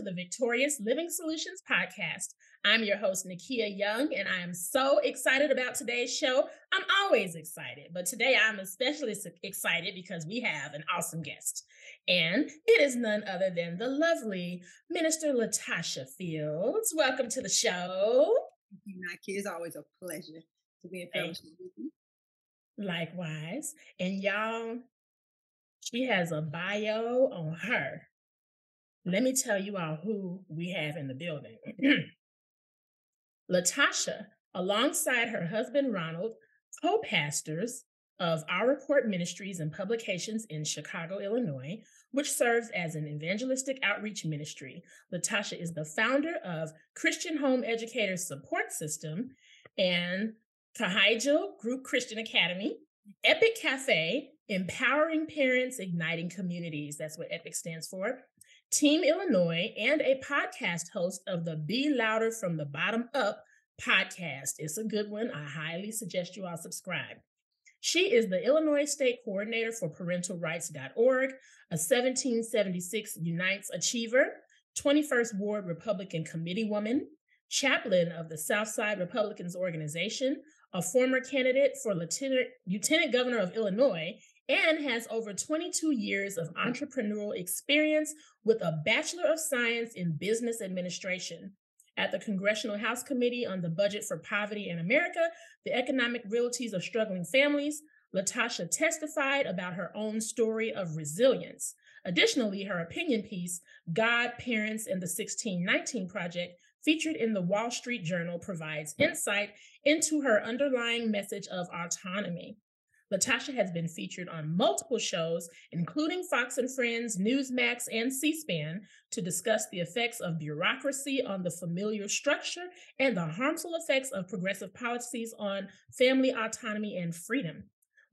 to the Victorious Living Solutions podcast. I'm your host, Nikeya Young, and I am so excited about today's show. I'm always excited, but today I'm especially excited because we have an awesome guest. And it is none other than the lovely Minister Latasha Fields. Welcome to the show. Thank you, Nakia. It's always a pleasure to be in fellowship with you. Likewise. And y'all, she has a bio on her. Let me tell you all who we have in the building. Latasha, alongside her husband Ronald, co pastors of Our Report Ministries and Publications in Chicago, Illinois, which serves as an evangelistic outreach ministry. Latasha is the founder of Christian Home Educators Support System and Kahijil Group Christian Academy, Epic Cafe, Empowering Parents, Igniting Communities. That's what EPIC stands for. Team Illinois, and a podcast host of the Be Louder from the Bottom Up podcast. It's a good one. I highly suggest you all subscribe. She is the Illinois State Coordinator for ParentalRights.org, a 1776 Unites Achiever, 21st Ward Republican Committee woman, chaplain of the Southside Republicans Organization, a former candidate for Lieutenant, Lieutenant Governor of Illinois, and has over 22 years of entrepreneurial experience with a Bachelor of Science in Business Administration. At the Congressional House Committee on the Budget for Poverty in America, the Economic Realities of Struggling Families, Latasha testified about her own story of resilience. Additionally, her opinion piece, God, Parents, and the 1619 Project, featured in the Wall Street Journal, provides insight into her underlying message of autonomy. Latasha has been featured on multiple shows, including Fox and Friends, Newsmax, and C SPAN, to discuss the effects of bureaucracy on the familiar structure and the harmful effects of progressive policies on family autonomy and freedom.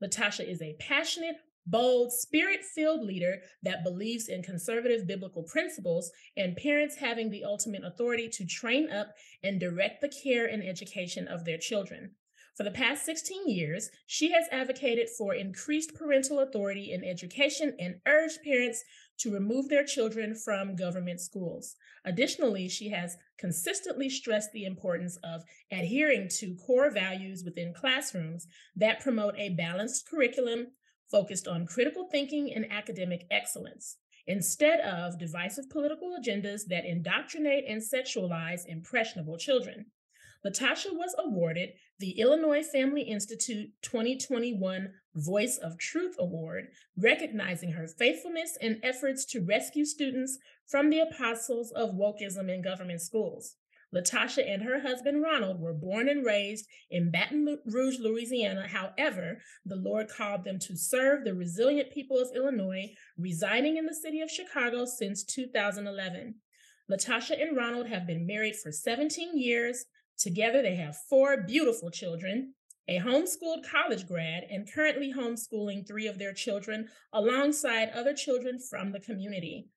Latasha is a passionate, bold, spirit filled leader that believes in conservative biblical principles and parents having the ultimate authority to train up and direct the care and education of their children. For the past 16 years, she has advocated for increased parental authority in education and urged parents to remove their children from government schools. Additionally, she has consistently stressed the importance of adhering to core values within classrooms that promote a balanced curriculum focused on critical thinking and academic excellence instead of divisive political agendas that indoctrinate and sexualize impressionable children. Latasha was awarded the Illinois Family Institute 2021 Voice of Truth Award, recognizing her faithfulness and efforts to rescue students from the apostles of wokeism in government schools. Latasha and her husband Ronald were born and raised in Baton Rouge, Louisiana. However, the Lord called them to serve the resilient people of Illinois, residing in the city of Chicago since 2011. Latasha and Ronald have been married for 17 years, Together, they have four beautiful children, a homeschooled college grad, and currently homeschooling three of their children alongside other children from the community.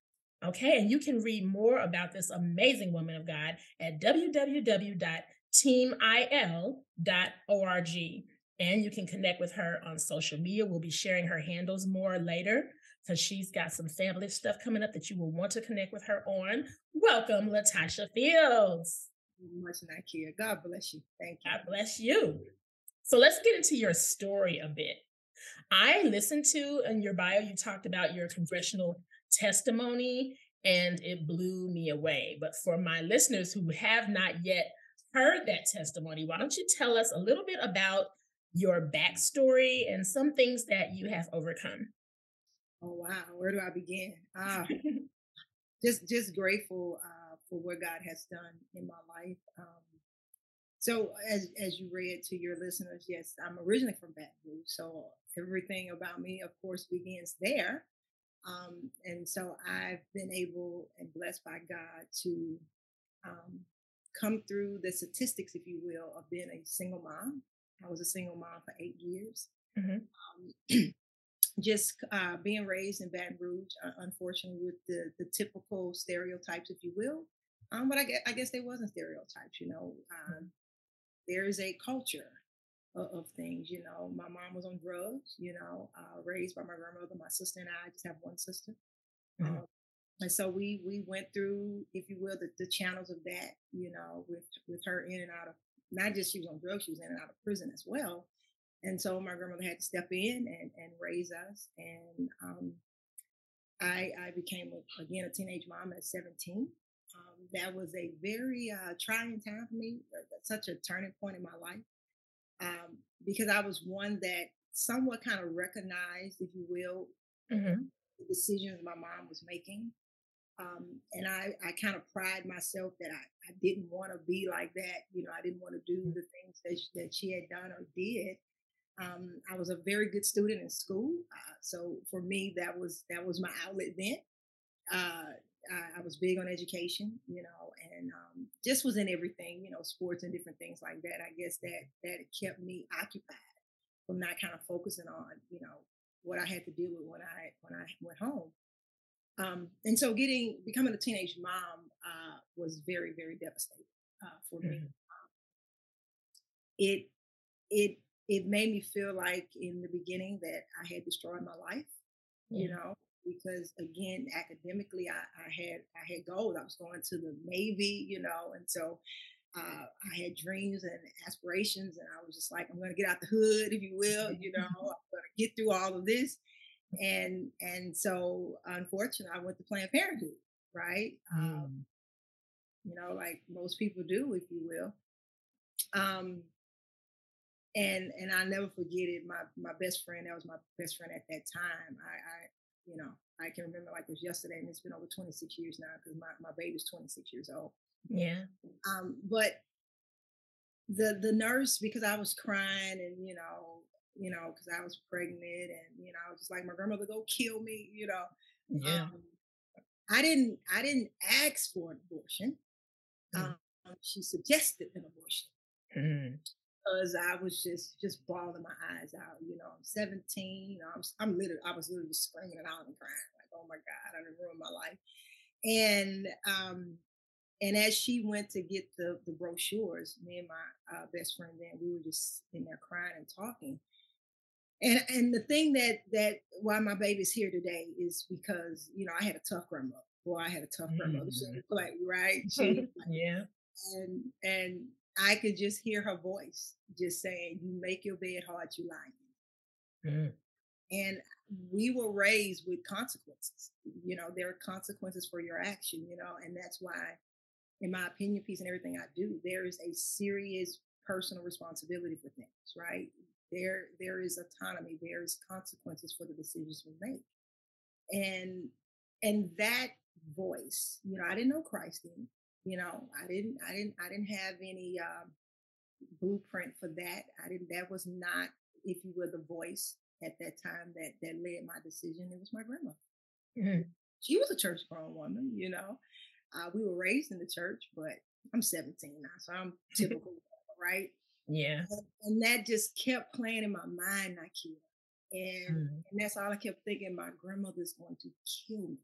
Okay, and you can read more about this amazing woman of God at www.teamil.org. And you can connect with her on social media. We'll be sharing her handles more later because she's got some family stuff coming up that you will want to connect with her on. Welcome, Latasha Fields much, Nikeya. God bless you. Thank you. God bless you. So let's get into your story a bit. I listened to in your bio, you talked about your congressional testimony and it blew me away. But for my listeners who have not yet heard that testimony, why don't you tell us a little bit about your backstory and some things that you have overcome? Oh wow, where do I begin? Uh, just just grateful uh, for what God has done in my life. Um, so, as as you read to your listeners, yes, I'm originally from Baton Rouge, so everything about me, of course, begins there. Um, and so, I've been able and blessed by God to um, come through the statistics, if you will, of being a single mom. I was a single mom for eight years. Mm-hmm. Um, just uh, being raised in Baton Rouge, uh, unfortunately, with the the typical stereotypes, if you will, um, but I guess, I guess there wasn't stereotypes, you know. Um, there is a culture of, of, things, you know. My mom was on drugs, you know, uh, raised by my grandmother, my sister and I. I just have one sister. Mm-hmm. Um, and so we we went through, if you will, the, the channels of that, you know, with with her in and out of not just she was on drugs, she was in and out of prison as well. And so my grandmother had to step in and, and raise us. And um, I, I became, a, again, a teenage mom at 17. Um, that was a very uh, trying time for me, uh, such a turning point in my life, um, because I was one that somewhat kind of recognized, if you will, mm-hmm. the decisions my mom was making. Um, and I, I kind of pride myself that I, I didn't want to be like that. You know, I didn't want to do mm. the things that, she, that she had done or did. Um, I was a very good student in school, uh, so for me that was that was my outlet then. Uh, I, I, was big on education, you know, and um, just was in everything, you know, sports and different things like that. I guess that that kept me occupied from not kind of focusing on, you know, what I had to deal with when I when I went home. Um, and so getting becoming a teenage mom uh, was very very devastating uh, for me. Mm-hmm. it it it made me feel like in the beginning that I had destroyed my life, you know, because again, academically, I, I had I had goals. I was going to the Navy, you know, and so uh, I had dreams and aspirations, and I was just like, I'm going to get out the hood, if you will, you know, I'm going to get through all of this, and and so unfortunately, I went to Planned Parenthood, right? Um, mm. Um, you know, like most people do, if you will. Um, and and I never forget it. My my best friend, that was my best friend at that time. I, I you know, I can remember like it was yesterday, and it's been over 26 years now because my my baby's 26 years old. Yeah. Um, but the the nurse because I was crying and you know you know because I was pregnant and you know I was just like my grandmother go kill me you know. Yeah. Um, I didn't I didn't ask for an abortion. Mm. Um, she suggested an abortion. Mm because I was just just bawling my eyes out. You know, I'm 17. I'm I'm literally I was literally screaming and out and crying like, oh my God, I done ruined my life. And um and as she went to get the the brochures, me and my uh, best friend then we were just in there crying and talking. And and the thing that that why my baby's here today is because you know I had a tough grandmother. Boy, I had a tough grandmother. Mm-hmm. She like right. She, yeah. And and I could just hear her voice just saying, You make your bed hard, you lie mm. And we were raised with consequences. You know, there are consequences for your action, you know, and that's why, in my opinion piece and everything I do, there is a serious personal responsibility for things, right? There, there is autonomy, there is consequences for the decisions we make. And and that voice, you know, I didn't know Christ then. You know, I didn't, I didn't, I didn't have any um, blueprint for that. I didn't. That was not, if you were the voice at that time that that led my decision. It was my grandma. Mm-hmm. She was a church grown woman. You know, uh, we were raised in the church, but I'm 17 now, so I'm typical, right? Yeah. And, and, that just kept playing in my mind, Nikeya. And, mm-hmm. and that's all I kept thinking. My grandmother's going to kill me,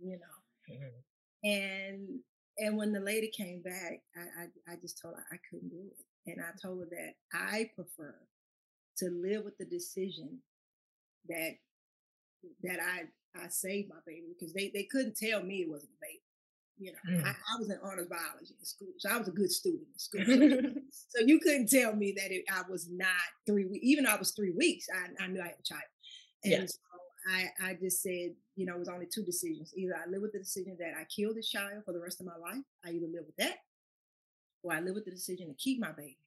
you know. Mm-hmm. And and when the lady came back, I, I, I just told her I couldn't do it. And I told her that I prefer to live with the decision that that I I saved my baby because they, they couldn't tell me it wasn't a baby. You know, mm. I, I, was in honors biology in school, so I was a good student in school. so you couldn't tell me that it, I was not three weeks. Even though I was three weeks, I, I knew I had a child. And yeah. I, I just said, you know, it was only two decisions. Either I live with the decision that I kill this child for the rest of my life, I either live with that, or I live with the decision to keep my baby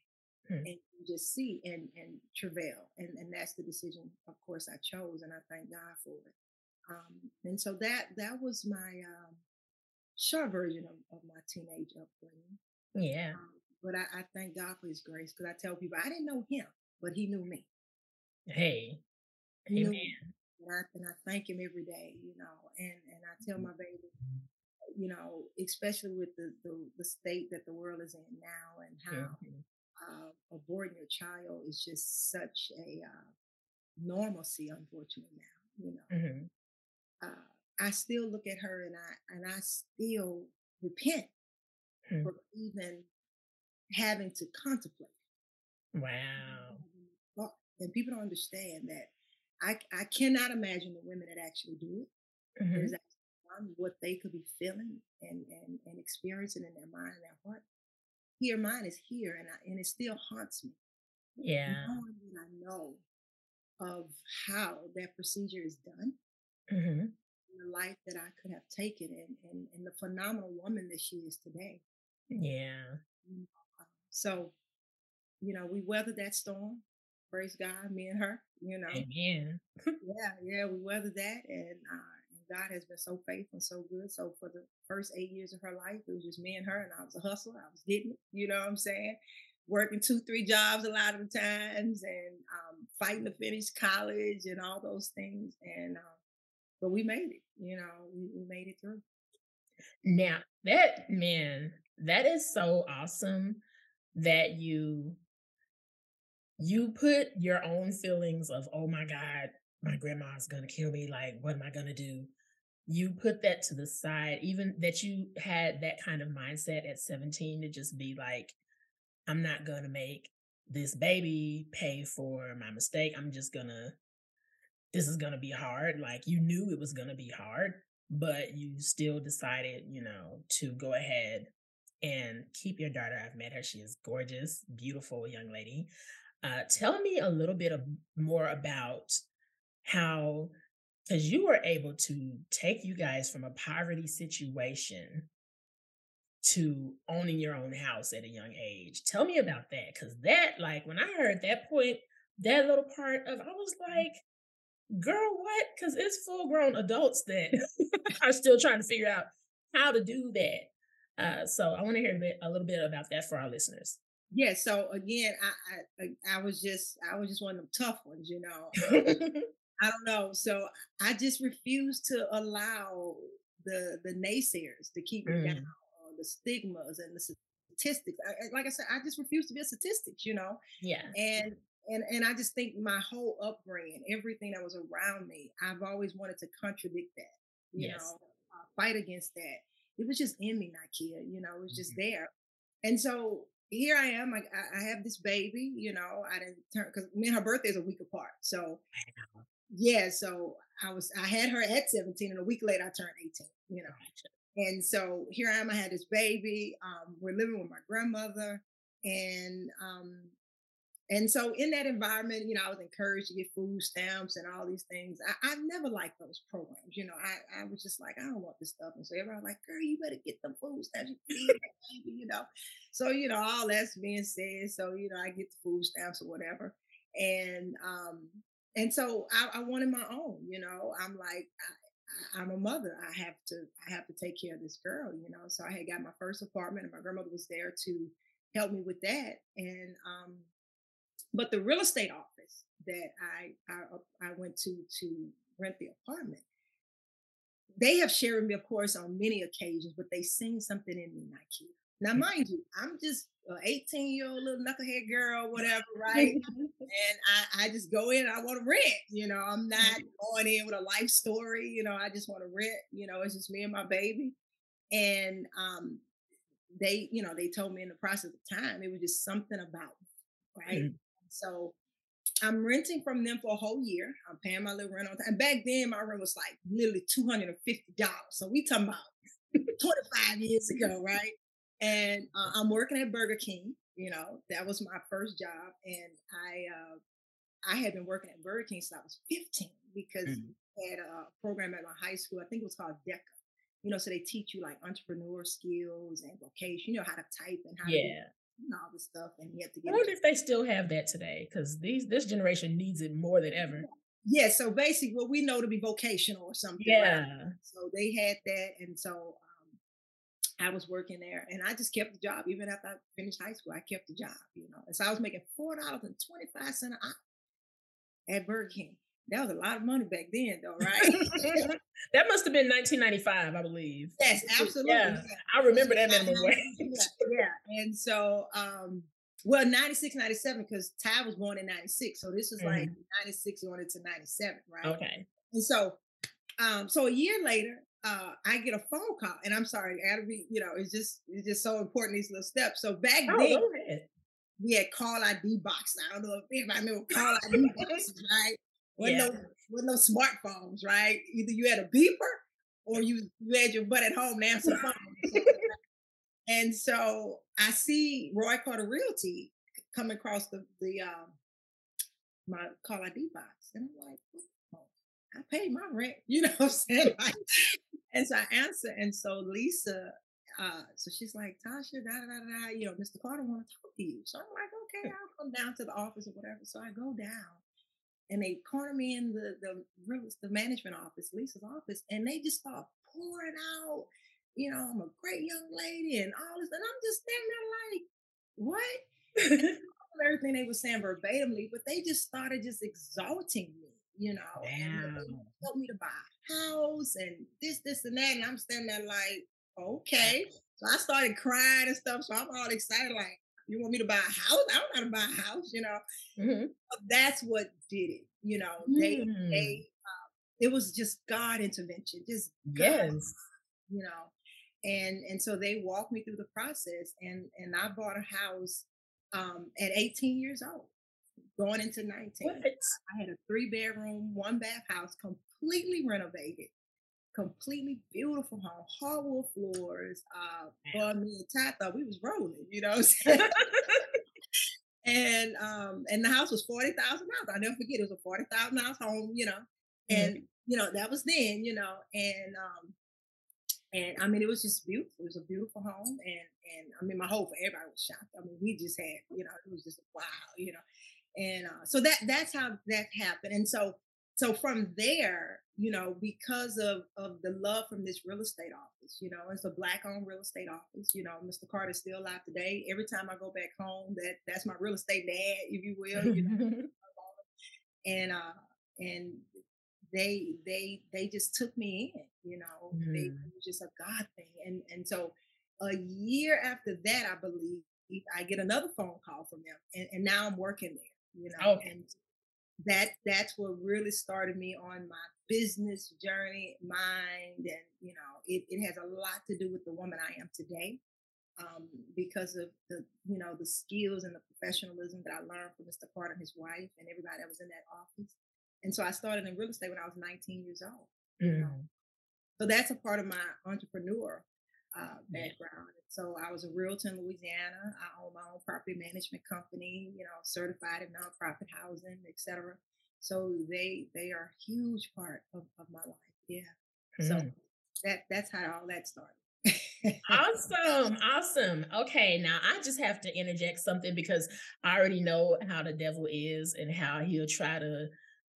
hmm. and just see and and travail. And and that's the decision, of course, I chose, and I thank God for it. Um, and so that that was my um, short version of, of my teenage upbringing. Yeah. Um, but I, I thank God for His grace because I tell people I didn't know Him, but He knew me. Hey, he Amen. And I, and I thank him every day, you know, and, and I tell my baby, you know, especially with the, the, the state that the world is in now and how mm-hmm. uh, aborting your child is just such a uh, normalcy, unfortunately now, you know. Mm-hmm. Uh, I still look at her and I and I still repent mm-hmm. for even having to contemplate. Wow. And people don't understand that I, I cannot imagine the women that actually do it. Mm-hmm. Beyond what they could be feeling and, and, and experiencing in their mind and their heart. Here, mine is here, and I, and it still haunts me. Yeah. I know of how that procedure is done, hmm the life that I could have taken, and, and, and the phenomenal woman that she is today. Yeah. Um, So, you know, we weathered that storm. Praise God, me and her, you know. Amen. Yeah, yeah, we weathered that, and uh, God has been so faithful and so good. So for the first eight years of her life, it was just me and her, and I was a hustler. I was getting it, you know what I'm saying? Working two, three jobs a lot of the times, and um, fighting to finish college and all those things. And um, but we made it, you know, we, we made it through. Now that man, that is so awesome that you you put your own feelings of oh my god my grandma's gonna kill me like what am i gonna do? You put that to the side even that you had that kind of mindset at 17 to just be like i'm not gonna make this baby pay for my mistake. I'm just gonna this is gonna be hard. Like you knew it was gonna be hard but you still decided you know to go ahead and keep your daughter. I've met her. She is gorgeous beautiful young lady uh, tell me a little bit of, more about how, because you were able to take you guys from a poverty situation to owning your own house at a young age. Tell me about that, because that, like, when I heard that point, that little part of, I was like, girl, what? Because it's full grown adults that are still trying to figure out how to do that. Uh, so I want to hear a, bit, a little bit about that for our listeners. Yeah. So again, I, I I was just I was just one of them tough ones, you know. I don't know. So I just refuse to allow the the naysayers to keep me down, Mm, the stigmas and the statistics. I, like I said, I just refuse to be a statistics, you know. yeah. And and and I just think my whole upbringing, everything that was around me, I've always wanted to contradict that, you Yes. know, uh, fight against that. It was just in me, Nikeya. You know, it was just Mhm. there. And so here I am. Like I, I have this baby. You know, I didn't turn because me and her birthday is a week apart. So yeah, so I was I had her at 17 and a week later I turned 18, you know. And so here I am, I had this baby. Um, we're living with my grandmother. And um, and so in that environment, you know, I was encouraged to get food stamps and all these things. I, I never liked those programs. You know, I, I was just like, I don't want this stuff. And so everybody was like, girl, you better get the food stamps. You know. So, you know, all that's being said. So, you know, I get the food stamps or whatever. And um, and so I, I wanted my own, you know. I'm like, I- I'm a mother. I have to, I have to take care of this girl, you know. So I had got my first apartment, and my grandmother was there to help me with that. And um, but the real estate office that I I, I went to to rent the apartment, they have shared with me, of course, on many occasions, but they seen something in me, Nike. Now, mind you, I'm just an 18 year old little knucklehead girl, whatever, right? and I, I just go in and I want to rent. You know, I'm not going in with a life story. You know, I just want to rent. You know, it's just me and my baby. And um, they, you know, they told me in the process of time, it was just something about me, right? Mm. So I'm renting from them for a whole year. I'm paying my little rent on time. And back then, my rent was like literally $250. So we talking about 25 years ago, right? And uh, I'm working at Burger King. You know, that was my first job, and I uh, I had been working at Burger King since I was 15 because Mm. had a program at my high school. I think it was called DECA. You know, so they teach you like entrepreneur skills and vocation. You know how to type and how to Yeah. And all this stuff, and you have to I get. wonder if they still have that today because these this generation needs it more than ever. Yeah, so basically, what we know to be vocational or something. right? Yeah. So they had that, and so um, I was working there, and I just kept the job even after I finished high school. I kept the job, you know, and so I was making four dollars and twenty five cent an hour at Burger King. That was a lot of money back then, though, right? that must have been 1995, I believe. yes, absolutely. Yeah, I remember that minimum wage. yeah. And so, um, well, 96, 97, because Ty was born in 96. So this was like 96 going into 97, right? Okay. And so, um, so a year later, uh, I get a phone call, and I'm sorry, I gotta be, you know, it's just it's just so important these little steps. So back Oh, then we had call ID box. I don't know if anybody remember call ID boxes, right? Wasn't Yeah. no wasn't no smartphones, right? Either you had a beeper or you, you had your butt at home and answer phone. and so I see Roy Carter Realty come across the the um, my call ID box, and I'm like, oh, I paid my rent, you know what I'm saying? Like, and so I answer, and so Lisa, uh, so she's like, Tasha, da da da da, you know, Mr. Carter want to talk to you. So I'm like, okay, I'll come down to the office or whatever. So I go down, and they corner me in the the the management office, Lisa's office, and they just start pouring out, you know, I'm a great young lady and all this, and I'm just standing there like, what? everything they were saying verbatimly, but they just started just exalting me, you know, and they told me to buy a house and this, this, and that. And I'm standing there like, okay. So I started crying and stuff. So I'm all excited, like, you want me to buy a house? I don't know how to buy a house, you know. Mm-hmm. That's what did it, you know. They, mm. they, uh, it was just God intervention, just yes, you know. And and so they walked me through the process, and and I bought a house um, at 18 years old, going into 19. What? I had a three bedroom, one bath house, completely renovated, completely beautiful home, hardwood floors. Uh, well, me and Ty thought we was rolling, you know. and um, and the house was forty thousand dollars. I'll never forget. It was a forty thousand dollars home, you know, mm-hmm. and mm-hmm. you know that was then, you know, and um, and I mean, it was just beautiful. It was a beautiful home, and and I mean, my whole everybody was shocked. I mean, we just had, you know, it was just wow, you know, and uh, so that that's how that happened. And so so from there, you know, because of of the love from this real estate office, you know, it's a black owned real estate office. You know, Mr. Carter's still alive today. Every time I go back home, that that's my real estate dad, if you will. You know, and uh and they they they just took me in you know mm. they, it was just a god thing and and so a year after that i believe i get another phone call from them and, and now i'm working there you know okay. and that that's what really started me on my business journey mind and you know it, it has a lot to do with the woman i am today um, because of the you know the skills and the professionalism that i learned from mr carter and his wife and everybody that was in that office and so I started in real estate when I was 19 years old. Mm. So that's a part of my entrepreneur uh, background. So I was a realtor in Louisiana. I own my own property management company, you know, certified in nonprofit housing, etc. So they they are a huge part of, of my life. Yeah. Mm. So that that's how all that started. awesome. Awesome. Okay. Now I just have to interject something because I already know how the devil is and how he'll try to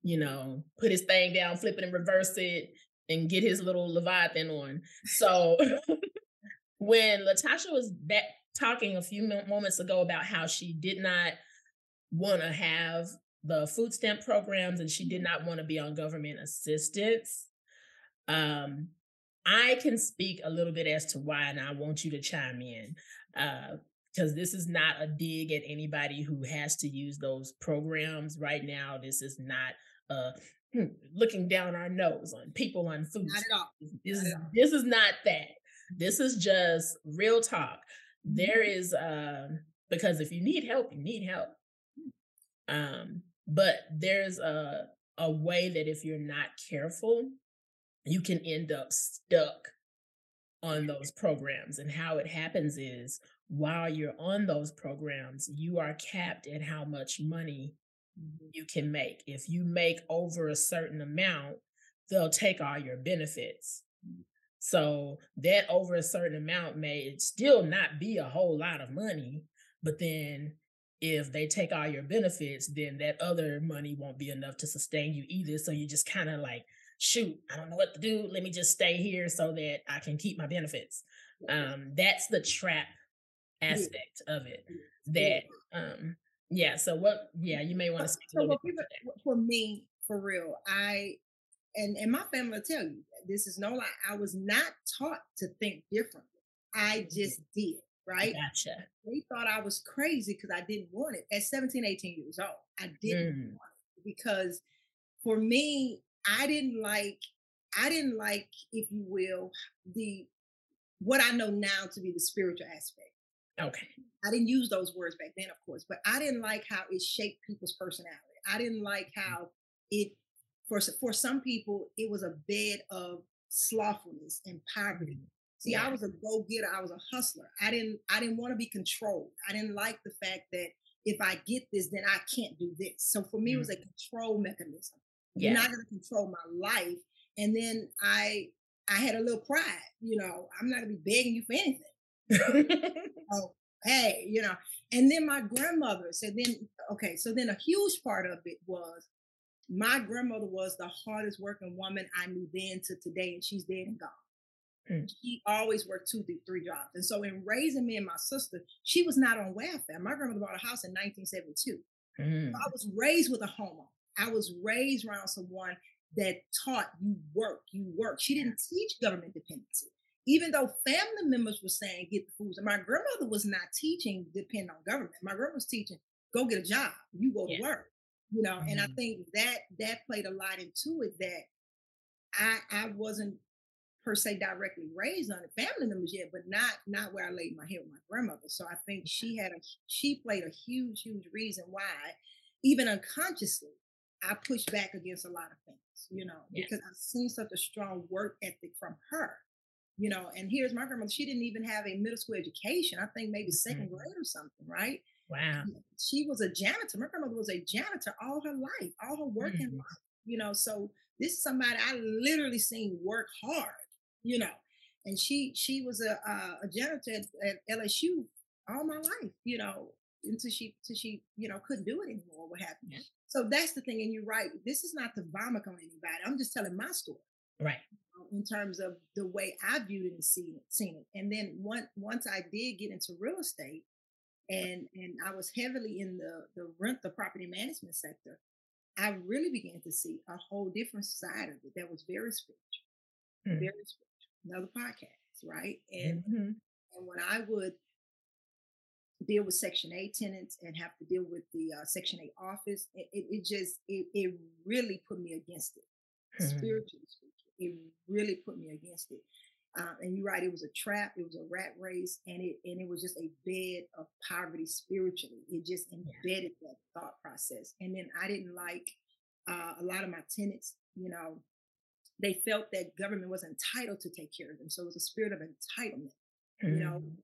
you know, put his thing down, flip it and reverse it, and get his little Leviathan on. So when Latasha was back talking a few moments ago about how she did not want to have the food stamp programs and she did not want to be on government assistance, um, I can speak a little bit as to why, and I want you to chime in. Uh, because this is not a dig at anybody who has to use those programs right now. This is not uh, hmm, looking down our nose on people on food. Not at all. This, is, this is not that. This is just real talk. There is mm-hmm. uh, because if you need help, you need help. Um, but there's a a way that if you're not careful, you can end up stuck on those programs. And how it happens is while you're on those programs, you are capped at how much money Mm-hmm. you can make. If you make over a certain amount, they'll take all your benefits. So that over a certain amount may still not be a whole lot of money, but then if they take all your benefits, then that other money won't be enough to sustain you either. So you just kind of like, shoot, I don't know what to do. Let me just stay here so that I can keep my benefits. Um, that's the trap aspect of it. That um, yeah. So what? Yeah, you may want to speak bit. For me, for real, I and and my family will tell you this is no lie. I was not taught to think differently. I just did. Right. Gotcha. They thought I was crazy because I didn't want it at 17, 18 years old. I didn't mm. want it because for me, I didn't like, I didn't like, if you will, the what I know now to be the spiritual aspect. Okay. I didn't use those words back then, of course, but I didn't like how it shaped people's personality. I didn't like mm. how it for for some people it was a bed of slothfulness and poverty. Mm-hmm. See, Yeah. I was a go-getter, I was a hustler. I didn't I didn't want to be controlled. I didn't like the fact that if I get this, then I can't do this. So for me, it was a control mechanism. You're not gonna control my life. And then I I had a little pride, you know, I'm not gonna be begging you for anything. Oh, hey, you know. And then my grandmother said, then okay, so then a huge part of it was my grandmother was the hardest working woman I knew then to today, and she's dead and gone. Mm. She always worked two, three, three jobs. And so in raising me and my sister, she was not on welfare. My grandmother bought a house in 1972. Mm. I was raised with a homeowner. I was raised around someone that taught you work, you work. She didn't teach government dependency. Even though family members were saying get the foods, and my grandmother was not teaching depend on government. My grandmother was teaching go get a job, you go to work. You know, and I Mhm. think that that played a lot into it that I I wasn't per se directly raised on it, family members yet, but not not where I laid my head with my grandmother. So I think she had a she played a huge, huge reason why, even unconsciously, I pushed back against a lot of things, you know, Yeah. because I've seen such a strong work ethic from her. You know, and here's my grandmother. She didn't even have a middle school education. I think maybe 2nd Mhm. grade or something, right? Wow. She was a janitor. My grandmother was a janitor all her life, all her working Mhm. life. You know, so this is somebody I literally seen work hard. You know, and she she was a a, a janitor at, at LSU all my life. You know, until she until she you know couldn't do it anymore. What happened? Yeah. So that's the thing. And you're right. This is not to vomit on anybody. I'm just telling my story Right. in terms of the way I viewed it and seen it, seen it. And then once once I did get into real estate, and and I was heavily in the the rent the property management sector, I really began to see a whole different side of it that was very spiritual, Mm. very spiritual. Another podcast, right? And Mhm. and when I would deal with Section 8 tenants and have to deal with the uh, Section 8 office, it, it, it just it, it really put me against it Mhm. spiritually speaking. It really put me against it. Uh, and you're right, it was a trap, it was a rat race, and it and it was just a bed of poverty spiritually. It just embedded that thought process. And then I didn't like uh, a lot of my tenants, you know, they felt that government was entitled to take care of them. So it was a spirit of entitlement you know, Mm.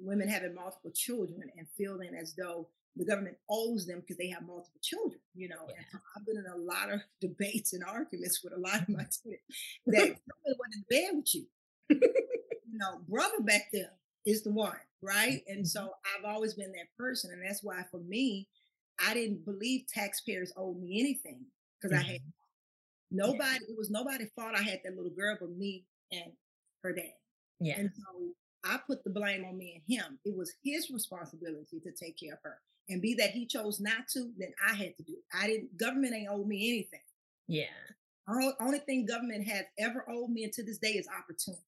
women having multiple children and feeling as though the government owes them because they have multiple children, you know. And so I've been in a lot of debates and arguments with a lot of my tenants that government wasn't in bed with you. You know, brother back there is the one, right? And so I've always been that person. And that's why for me, I didn't believe taxpayers owed me anything because I had Mhm. nobody, it was nobody's fault I had that little girl but me and her dad. Yeah. And so I put the blame on me and him. It was his responsibility to take care of her. And be that he chose not to, then I had to do it. I didn't, government ain't owed me anything. Yeah. Only, only thing government has ever owed me and to this day is opportunity.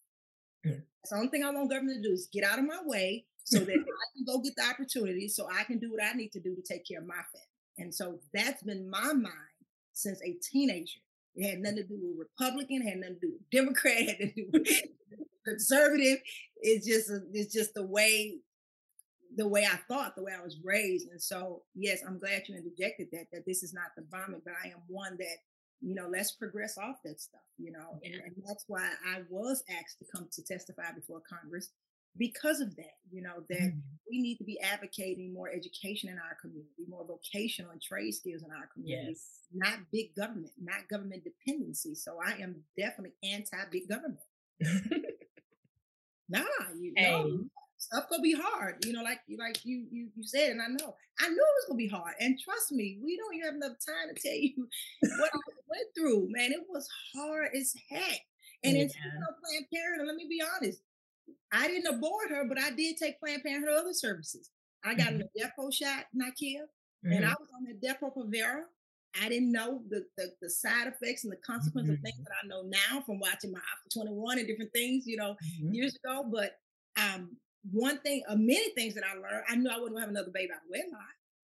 That's the only thing I want government to do is get out of my way so that I can go get the opportunity so I can do what I need to do to take care of my family. And so that's been my mind since a teenager. It had nothing to do with Republican, had nothing to do with Democrat, had nothing to do with conservative. It's just it's just the way the way I thought, the way I was raised. And so, yes, I'm glad you interjected that, that this is not the vomit, but I am one that, you know, let's progress off that stuff, you know, and, Yeah. and that's why I was asked to come to testify before Congress because of that, you know, that Mhm. we need to be advocating more education in our community, more vocational and trade skills in our community, Yes. not big government, not government dependency. So I am definitely anti big government. Nah, you Hey. Stuff gonna be hard. You know, like you like you you you said, and I know I knew it was gonna be hard. And trust me, we don't even have enough time to tell you what I went through. Man, it was hard as heck. And Yeah. it's you know, Planned Parenthood. Let me be honest. I didn't abort her, but I did take Planned Parenthood other services. I got Mhm. a Depo shot, not killed, and. I was on the Depo-Provera. I didn't know the, the the side effects and the consequence of things Mhm. that I know now from watching my Alpha 21 and different things, you know, Mhm. years ago. But um, one thing, uh, many things that I learned, I knew I wouldn't have another baby out of wedlock.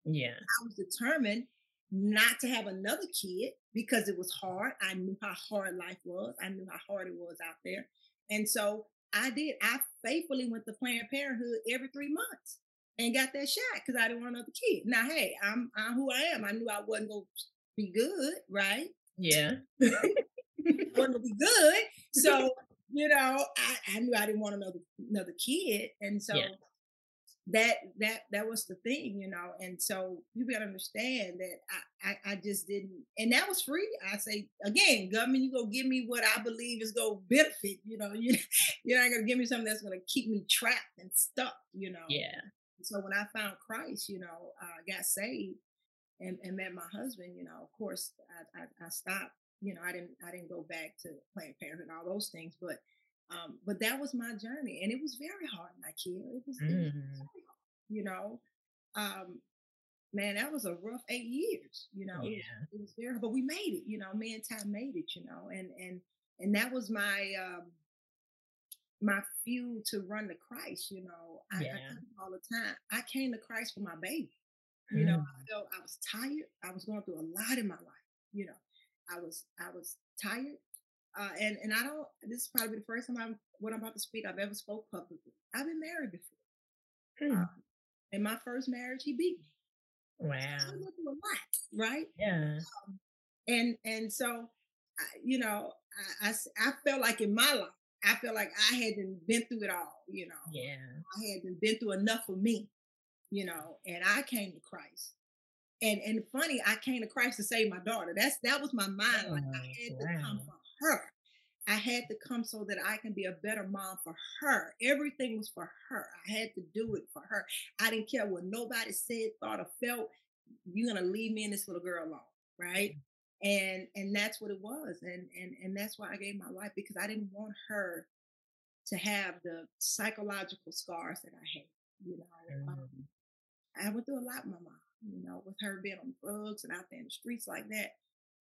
Yeah. I was determined not to have another kid because it was hard. I knew how hard life was. I knew how hard it was out there. And so I did. I faithfully went to Planned Parenthood every three months and got that shot because I didn't want another kid. Now, hey, I'm, I'm who I am. I knew I wasn't going to be good, right? Yeah. wasn't gonna be good. So, you know, I, I knew I didn't want another another kid. And so Yeah. that that that was the thing, you know. And so you gotta understand that I, I I just didn't and that was free. I say again, government, you go give me what I believe is gonna benefit, you know. You you're not gonna give me something that's gonna keep me trapped and stuck, you know. Yeah. So when I found Christ, you know, I got saved and, and met my husband, you know, of course I, I, I stopped, you know, I didn't I didn't go back to Planned Parenthood and all those things, but um, but that was my journey, and it was very hard, my kid. It was, it was Mm. very hard, you know. Um, man, that was a rough eight years, you know. It was, Yeah. it was very, but we made it, you know. Me and Ty made it, you know, and and and that was my um my fuel to run to Christ, you know. I, I Yeah. people all the time, I came to Christ for my baby. You know, Mm. I felt I was tired. I was going through a lot in my life. You know, I was I was tired. Uh, and and I don't. This is probably the first time I'm what I'm about to speak. I've ever spoke publicly. I've been married before. Hmm. Uh, in my first marriage, he beat me. I Wow. went through a lot, right? Yeah. And and so, I, you know, I I felt like in my life, I felt like I hadn't been through it all. You know, Yeah. I hadn't been through enough for me, you know, and I came to Christ. And and funny, I came to Christ to save my daughter. That's that was my mind. Like I Oh, had to come for her. I had to come so that I can be a better mom for her. Everything was for her. I had to do it for her. I didn't care what nobody said, thought, or felt. You're gonna leave me and this little girl alone, right? And and that's what it was. And and and that's why I gave my life because I didn't want her to have the psychological scars that I had. You know, um, Mm. I went through a lot with my mom, you know, with her being on drugs and out there in the streets like that.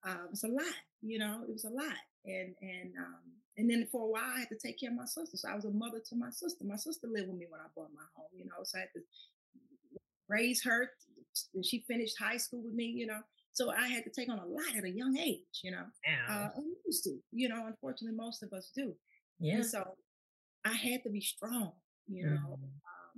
Uh, it was a lot, you know, it was a lot. And and um, and then for a while I had to take care of my sister. So I was a mother to my sister. My sister lived with me when I bought my home, you know, so I had to raise her and she finished high school with me, you know. So I had to take on a lot at a young age, you know. Uh, Wow. used to, you know, unfortunately most of us do. Yeah. And so I had to be strong, you know.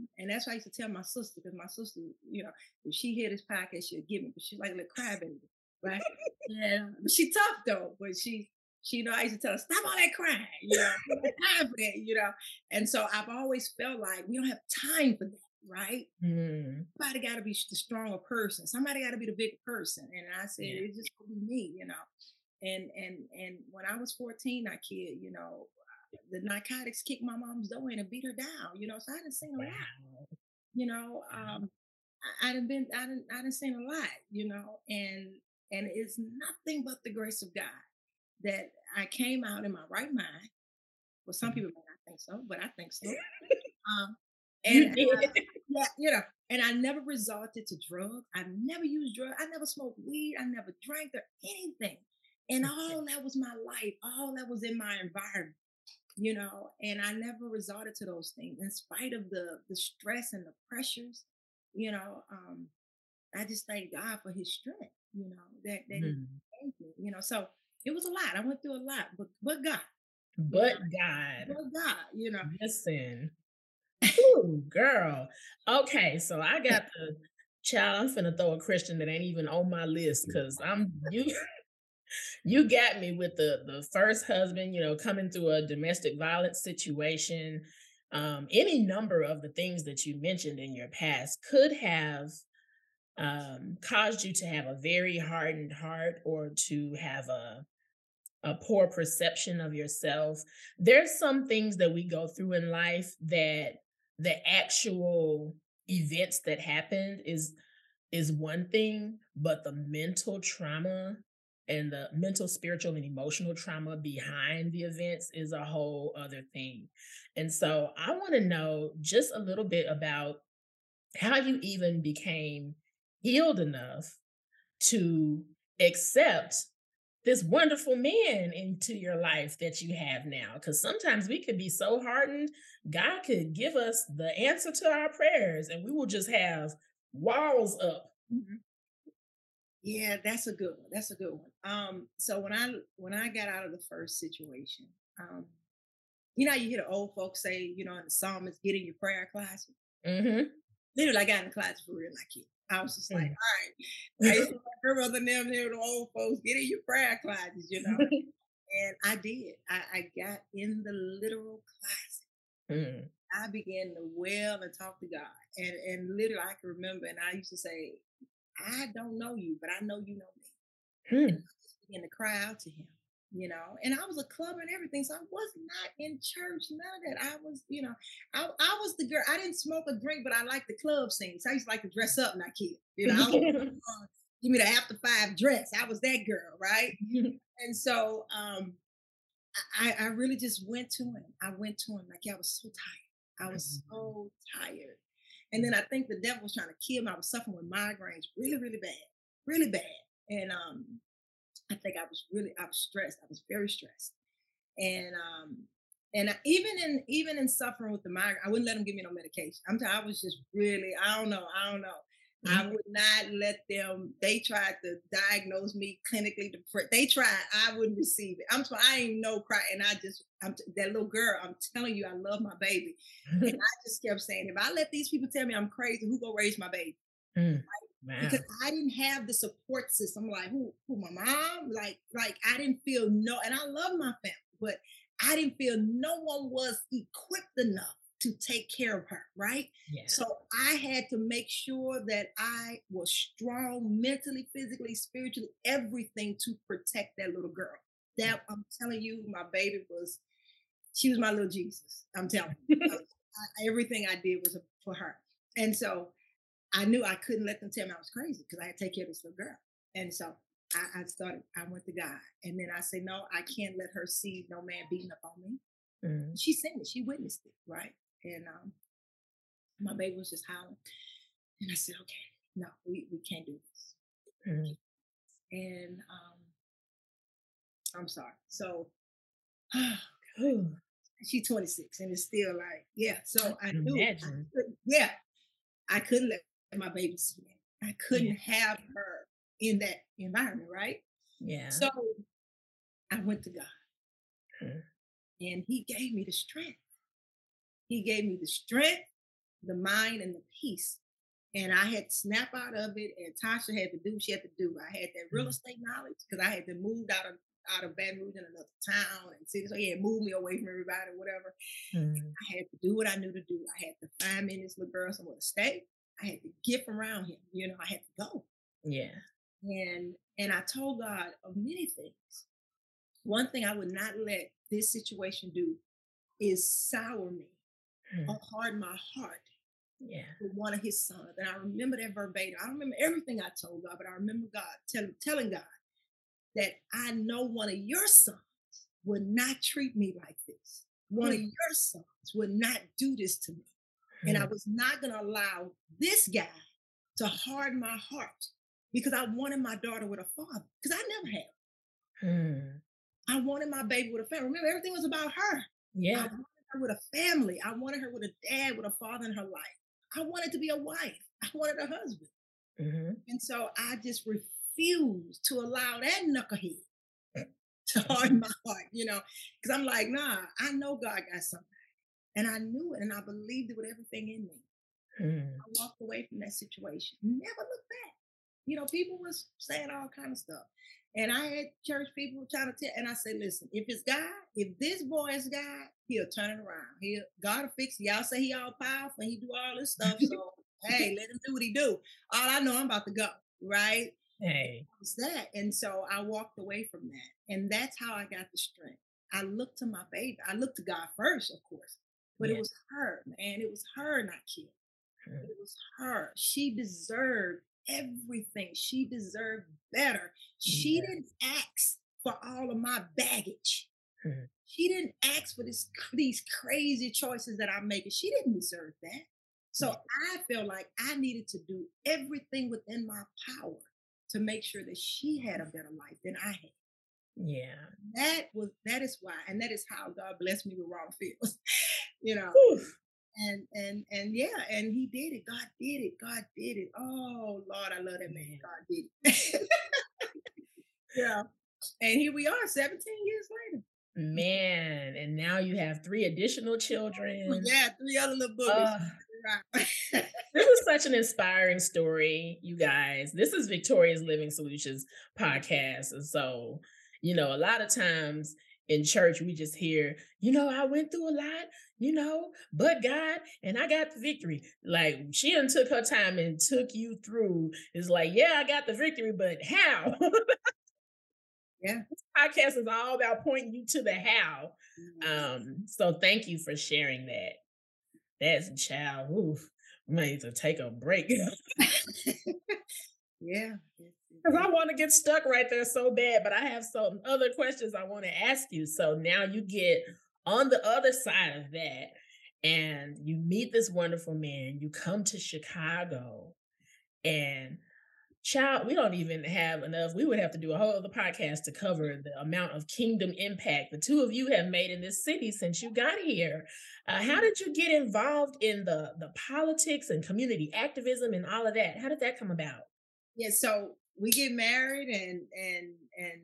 Um, and that's why I used to tell my sister, because my sister, you know, if she hear this podcast, she'll give me, but she's like a little crybaby, right? yeah. But she tough though, but she, she, you know, I used to tell her, stop all that crying, you know, we don't have time for that, you know. And so I've always felt like we don't have time for that, right? Mm. Somebody got to be the stronger person. Somebody got to be the bigger person. And I said, Yeah. it's just gonna be me, you know. And and and when I was 14, I kid, you know, the narcotics kicked my mom's door in and beat her down, you know. So I didn't seen a lot, you know. Um, I, I didn't been, I didn't, I didn't seen a lot, you know. And and it's nothing but the grace of God that I came out in my right mind. Well, some Mhm. people may not think so, but I think so. Um, You and did. I, yeah, you know, and I never resorted to drugs. I never used drugs. I never smoked weed. I never drank or anything. And all that was my life. All that was in my environment, you know. And I never resorted to those things, in spite of the the stress and the pressures. You know, um, I just thank God for His strength. You know that that He Mm. gave me. You know, so it was a lot. I went through a lot, but but God, you But know, God. but God, you know. Listen. Ooh, girl. Okay, so I got the child. I'm finna throw a Christian that ain't even on my list because I'm you. You got me with the the first husband. You know, coming through a domestic violence situation. Um, any number of the things that you mentioned in your past could have um, caused you to have a very hardened heart or to have a a poor perception of yourself. There's some things that we go through in life that the actual events that happened is is one thing, but the mental trauma and the mental, spiritual, and emotional trauma behind the events is a whole other thing. And so I want to know just a little bit about how you even became healed enough to accept this wonderful man into your life that you have now. Because sometimes we could be so hardened, God could give us the answer to our prayers and we will just have walls up. Mm-hmm. Yeah, that's a good one. That's a good one. Um, so when I when I got out of the first situation, um, you know, you hear the old folks say, you know, in the psalmist, get in your prayer closet. Mm-hmm. Literally, I got in the closet for real, like it. I was just like, Mm. all right. I used to my grandmother and them, they the old folks, get in your prayer closets, you know. And I did. I, I got in the literal closet. Mm. I began to wail and talk to God. And and literally I can remember and I used to say, I don't know you, but I know you know me. Mm. And I just began to cry out to him you know, and I was a club and everything. So I was not in church, none of that. I was, you know, I, I was the girl. I didn't smoke or drink, but I liked the club scene. So I used to like to dress up and I kid. You know, was, uh, give me the after five dress. I was that girl, right? and so um I, I really just went to him. I went to him like I was so tired. I was mm-hmm. so tired. And then I think the devil was trying to kill me. I was suffering with migraines really, really bad, really bad. And um, I think I was really I was stressed. I was very stressed, and um, and I, even in even in suffering with the migraine, I wouldn't let them give me no medication. I'm t- I was just really I don't know I don't know. Mm-hmm. I would not let them. They tried to diagnose me clinically depressed. They tried. I wouldn't receive it. I'm. I ain't no cry, and I just. I'm that little girl. I'm telling you, I love my baby, and I just kept saying, if I let these people tell me I'm crazy, who gonna raise my baby? Mm. Right? Because I didn't have the support system. Like who, who my mom, like, like I didn't feel no, and I love my family, but I didn't feel no one was equipped enough to take care of her, right? Yeah. So I had to make sure that I was strong mentally, physically, spiritually, everything to protect that little girl. That I'm telling you, my baby was, she was my little Jesus. I'm telling you. I, everything I did was for her. And so I knew I couldn't let them tell me I was crazy because I had to take care of this little girl. And so I, I, started, I went to God. And then I said, no, I can't let her see no man beating up on me. Mm-hmm. She seen it, she witnessed it, right? And um, my baby was just howling. And I said, okay, no, we, we can't do this. Mm-hmm. And um, I'm sorry. So she's 26 and it's still like, yeah. So I knew, I yeah, I couldn't let my baby see it. I couldn't yeah. have her in that environment, right? Yeah. So I went to God. Mm-hmm. And he gave me the strength. He gave me the strength, the mind, and the peace. And I had to snap out of it, and Tasha had to do what she had to do. I had that real mm-hmm. estate knowledge because I had to move out of out of Baton Rouge in another town and city. So he had moved me away from everybody, whatever. Mm. I had to do what I knew to do. I had to find me this little girl somewhere to stay. I had to get from around him. You know, I had to go. Yeah. And and I told God of many things. One thing I would not let this situation do is sour me mm. or harden my heart yeah. with one of his sons. And I remember that verbatim. I don't remember everything I told God, but I remember God tell, telling God that I know one of your sons would not treat me like this. One mm. of your sons would not do this to me. And I mm. was not going to allow this guy to harden my heart because I wanted my daughter with a father because I never had. Mm. I wanted my baby with a family. Remember, everything was about her. Yeah. I wanted her with a family. I wanted her with a dad, with a father in her life. I wanted to be a wife. I wanted a husband. Mm-hmm. And so I just refused to allow that knucklehead to harden my heart, you know, because I'm like, nah, I know God got something. And I knew it and I believed it with everything in me. Mm. I walked away from that situation, never looked back. You know, people was saying all kind of stuff. And I had church people trying to tell, and I said, listen, if it's God, if this boy is God, he'll turn it around. He'll God will fix it. Y'all say he all powerful and he do all this stuff. So hey, let him do what he do. All I know, I'm about to go. Right. Hey. It's that. And so I walked away from that. And that's how I got the strength. I looked to my baby. I looked to God first, of course. But yeah. it was her, man. It was her, not. Mm. It was her. She deserved everything. She deserved better. She yeah. didn't ask for all of my baggage. Mm. She didn't ask for this these crazy choices that I'm making. She didn't deserve that. So. I felt like I needed to do everything within my power to make sure that she had a better life than I had. Yeah. That was that is why, and that is how God blessed me with Ronald Fields. you know. Oof. And and and yeah, and he did it. God did it. God did it. Oh Lord, I love that man. God did it. yeah. And here we are, 17 years later. Man, and now you have three additional children. Yeah, three other little boys. Uh, this is such an inspiring story, you guys. This is Victorious Living Solutions podcast. And so, you know, a lot of times in church, we just hear, you know, I went through a lot, you know, but God, and I got the victory. Like she done took her time and took you through. It's like, yeah, I got the victory, but how? yeah. This podcast is all about pointing you to the how. Mm-hmm. Um, so thank you for sharing that. That's a child. Oof. Might need to take a break. yeah. Because I want to get stuck right there so bad, but I have some other questions I want to ask you. So now you get on the other side of that and you meet this wonderful man, you come to Chicago, and child, we don't even have enough. We would have to do a whole other podcast to cover the amount of kingdom impact the two of you have made in this city since you got here. Uh, how mm-hmm. did you get involved in the the politics and community activism and all of that? How did that come about? Yeah, so we get married and and and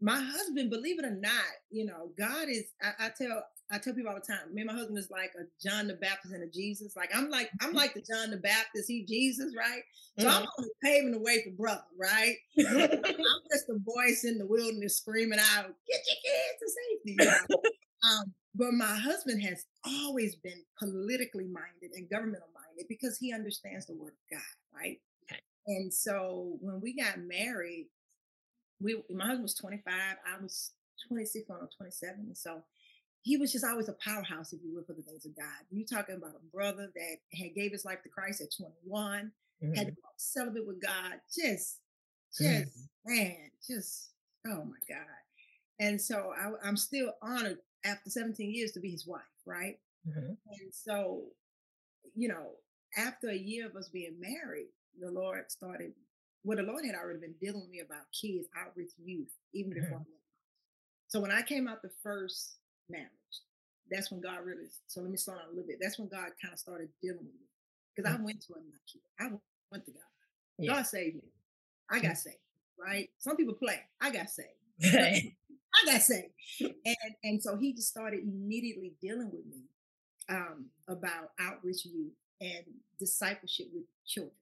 my husband, believe it or not, you know, God is I, I tell I tell people all the time, me and my husband is like a John the Baptist and a Jesus. Like I'm like I'm like the John the Baptist, he Jesus, right? So mm-hmm. I'm only paving the way for brother, right? I'm just a voice in the wilderness screaming out, get your kids to safety. You know? um, but my husband has always been politically minded and governmental minded because he understands the word of God, right? And so when we got married, we my husband was 25, I was 26 on 27. So he was just always a powerhouse, if you will, for the things of God. You're talking about a brother that had gave his life to Christ at 21, mm-hmm. had to celibate with God, just, just mm-hmm. man, just oh my God. And so I, am still honored after 17 years to be his wife, right? Mm-hmm. And so, you know, after a year of us being married, the Lord started, well, the Lord had already been dealing with me about kids, outreach youth, even before mm-hmm. So when I came out the first marriage, that's when God really, so let me slow down a little bit. That's when God kind of started dealing with me. Because mm-hmm. I went to another kid. I went to God. Yeah. God saved me. I got saved, right? Some people play. I got saved. I got saved. And and so he just started immediately dealing with me um, about outreach youth and discipleship with children.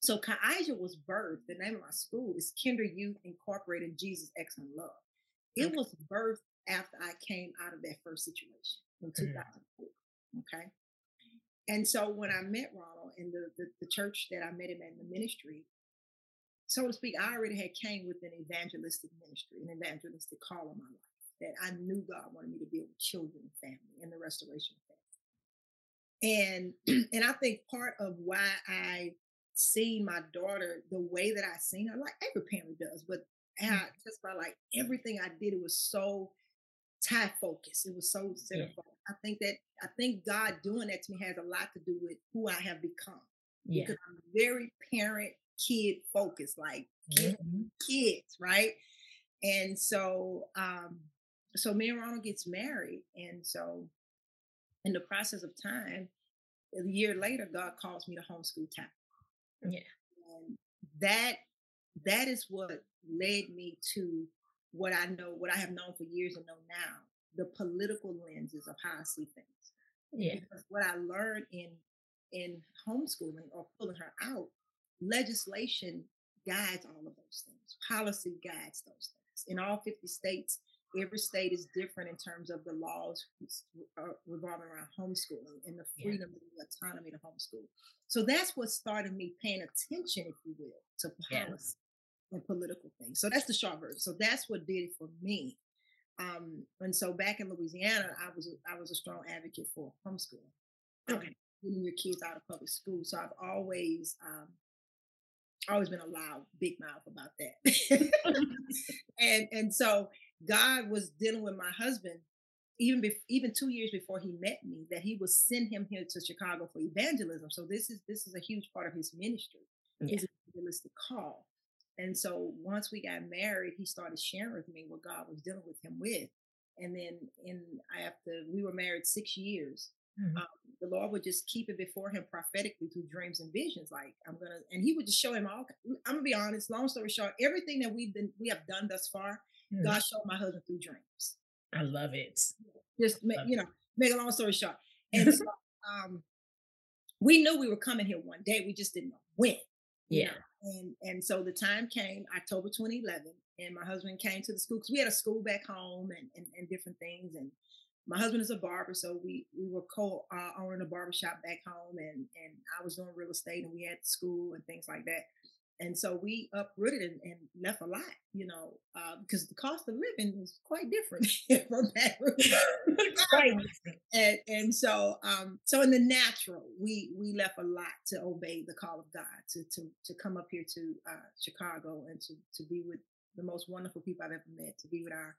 So Kaaija was birthed. The name of my school is Kinder Youth Incorporated Jesus Excellent Love. It was birthed after I came out of that first situation in 2004. Mm-hmm. Okay. And so when I met Ronald in the, the, the church that I met him at in the ministry, so to speak, I already had came with an evangelistic ministry, an evangelistic call on my life that I knew God wanted me to deal with children and family and the restoration of family. And and I think part of why I seeing my daughter the way that I seen her, like every parent does, but mm. I, just by like everything I did, it was so tie focused. It was so center yeah. I think that I think God doing that to me has a lot to do with who I have become. Yeah. Because I'm very parent kid focused, like mm-hmm. kids, right? And so um so me and Ronald gets married. And so in the process of time, a year later, God calls me to homeschool time. Yeah. And that that is what led me to what I know, what I have known for years and know now, the political lenses of how I see things. Yeah. Because what I learned in in homeschooling or pulling her out, legislation guides all of those things. Policy guides those things. In all 50 states, every state is different in terms of the laws uh, revolving around homeschooling and the freedom yeah. and the autonomy to homeschool. So that's what started me paying attention, if you will, to policy yeah. and political things. So that's the short version. So that's what did it for me. Um, and so back in Louisiana, I was a, I was a strong advocate for homeschooling. Okay. getting your kids out of public school. So I've always um, always been a loud big mouth about that. and and so God was dealing with my husband even be, even two years before he met me that he would send him here to Chicago for evangelism. So this is this is a huge part of his ministry, yeah. his evangelistic call. And so once we got married, he started sharing with me what God was dealing with him with. And then in after we were married six years, mm-hmm. um, the Lord would just keep it before him prophetically through dreams and visions. Like I'm gonna, and he would just show him all. I'm gonna be honest. Long story short, everything that we've been we have done thus far, mm-hmm. God showed my husband through dreams. I love it. Just make, you know, make a long story short. And so um, we knew we were coming here one day. We just didn't know when. Yeah. Know? And and so the time came, October 2011, and my husband came to the school because we had a school back home and, and, and different things. And my husband is a barber, so we we were co uh, owning a barber shop back home, and and I was doing real estate, and we had school and things like that. And so we uprooted and, and left a lot, you know, uh, because the cost of living is quite different from different. And and so um so in the natural, we we left a lot to obey the call of God to to to come up here to uh, Chicago and to to be with the most wonderful people I've ever met, to be with our.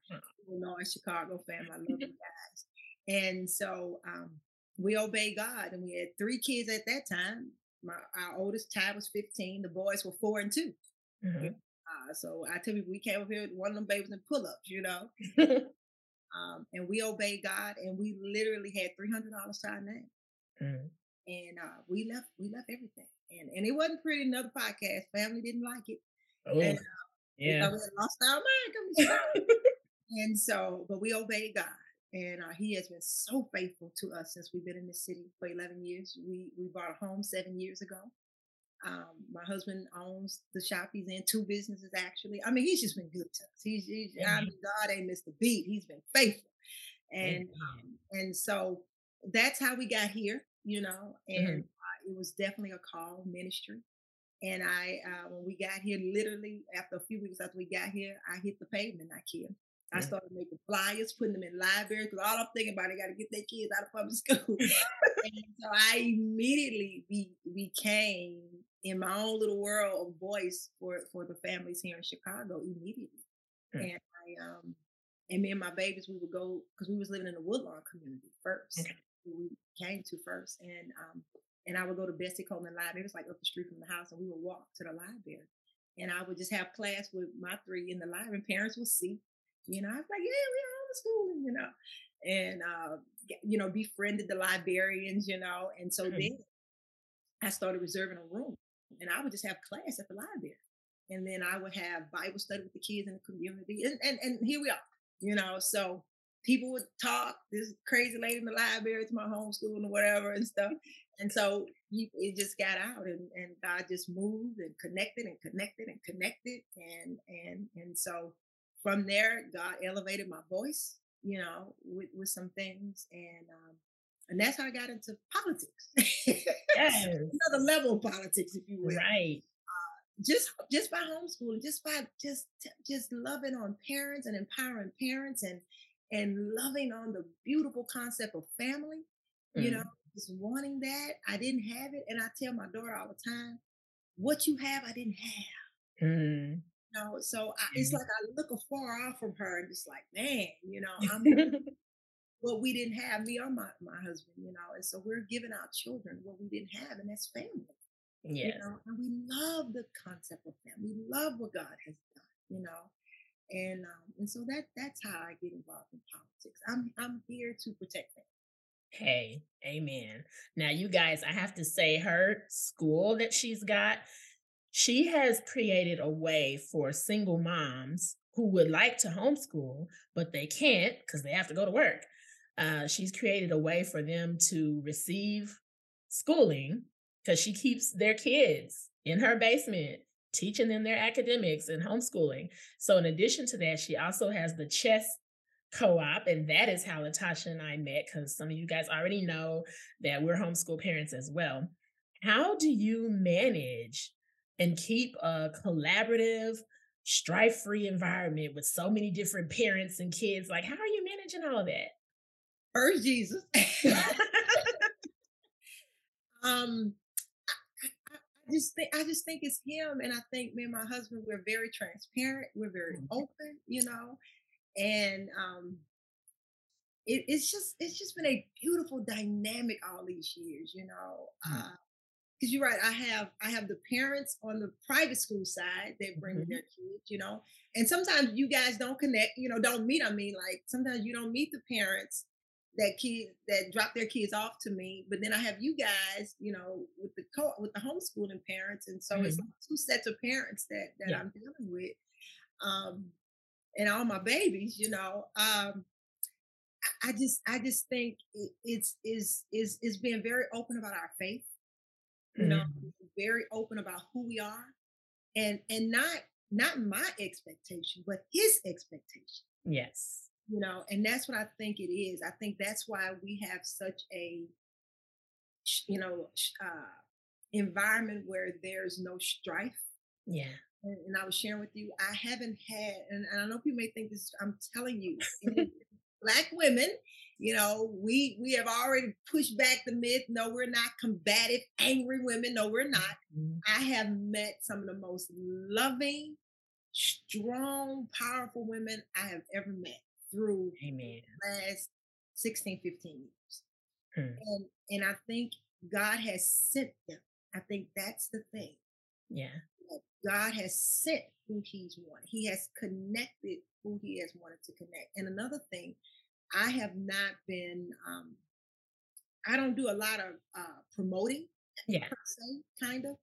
Illinois Chicago family. I love you guys. And so um, we obey God, and we had three kids at that time. My our oldest child was 15. The boys were four and 2 mm-hmm. uh, so I tell you, we came up here with one of them babies in pull-ups, you know. um, and we obeyed God, and we literally had three hundred dollars to our name. Mm-hmm. And uh, we left, we left everything, and and it wasn't pretty. Another podcast, family didn't like it. Oh. And, uh, yeah. We lost our mind. and so, but we obeyed God. And uh, he has been so faithful to us since we've been in this city for 11 years. We we bought a home seven years ago. Um, my husband owns the shop he's in, two businesses actually. I mean, he's just been good to us. He's, he's mm-hmm. I mean, God ain't missed a beat. He's been faithful, and um, and so that's how we got here, you know. And mm-hmm. uh, it was definitely a call ministry. And I, uh, when we got here, literally after a few weeks after we got here, I hit the pavement, I kid. I started making flyers, putting them in libraries because all I'm thinking about, I got to get their kids out of public school. and so I immediately be, became in my own little world of voice for for the families here in Chicago immediately. Mm. And I um and me and my babies, we would go because we was living in the Woodlawn community first. Okay. We came to first, and um and I would go to Bessie Coleman Library. It was like up the street from the house, and we would walk to the library. And I would just have class with my three in the library. And Parents would see, you know. I was like, yeah, we're homeschooling, you know, and uh, you know, befriended the librarians, you know. And so mm-hmm. then I started reserving a room, and I would just have class at the library, and then I would have Bible study with the kids in the community, and and, and here we are, you know. So people would talk. This crazy lady in the library to my homeschool or whatever and stuff. And so he, it just got out and, and God just moved and connected and connected and connected. And, and, and so from there, God elevated my voice, you know, with, with some things. And, um, and that's how I got into politics. Yes. Another level of politics, if you will. Right. Uh, just, just by homeschooling, just by just, just loving on parents and empowering parents and, and loving on the beautiful concept of family. Mm. You know, just wanting that. I didn't have it. And I tell my daughter all the time, what you have, I didn't have. Mm. You know, so I, it's like I look afar off from her and just like, man, you know, I'm what we didn't have, me or my, my husband, you know, and so we're giving our children what we didn't have, and that's family. Yes. You know, and we love the concept of family. We love what God has done, you know. And um, and so that that's how I get involved in politics. I'm I'm here to protect them. Hey, amen. Now, you guys, I have to say, her school that she's got, she has created a way for single moms who would like to homeschool, but they can't because they have to go to work. Uh, she's created a way for them to receive schooling because she keeps their kids in her basement teaching them their academics and homeschooling. So, in addition to that, she also has the chess co-op and that is how latasha and i met because some of you guys already know that we're homeschool parents as well how do you manage and keep a collaborative strife-free environment with so many different parents and kids like how are you managing all of that first jesus um I just think I just think it's him, and I think me and my husband we're very transparent, we're very mm-hmm. open, you know, and um, it, it's just it's just been a beautiful dynamic all these years, you know. Because you're right, I have I have the parents on the private school side that bring mm-hmm. their kids, you know, and sometimes you guys don't connect, you know, don't meet. I mean, like sometimes you don't meet the parents that kid that drop their kids off to me, but then I have you guys, you know, with the co- with the homeschooling parents, and so mm-hmm. it's like two sets of parents that that yeah. I'm dealing with. Um, and all my babies, you know. Um, I just I just think it's is is is being very open about our faith, you mm-hmm. know, very open about who we are, and and not not my expectation, but his expectation. Yes. You know, and that's what I think it is. I think that's why we have such a you know uh, environment where there's no strife. Yeah. And, and I was sharing with you, I haven't had, and, and I know people may think this. I'm telling you, black women you know we we have already pushed back the myth no we're not combative angry women. No we're not. Mm-hmm. i have met some of the most loving strong powerful women i have ever met through Amen. the last 16 15 years. Hmm. and and i think god has sent them. I think that's the thing. Yeah. God has sent who he's wanted. He has connected who he has wanted to connect and another thing I have not been. Um, I don't do a lot of uh, promoting. Yeah. Per se, kind of.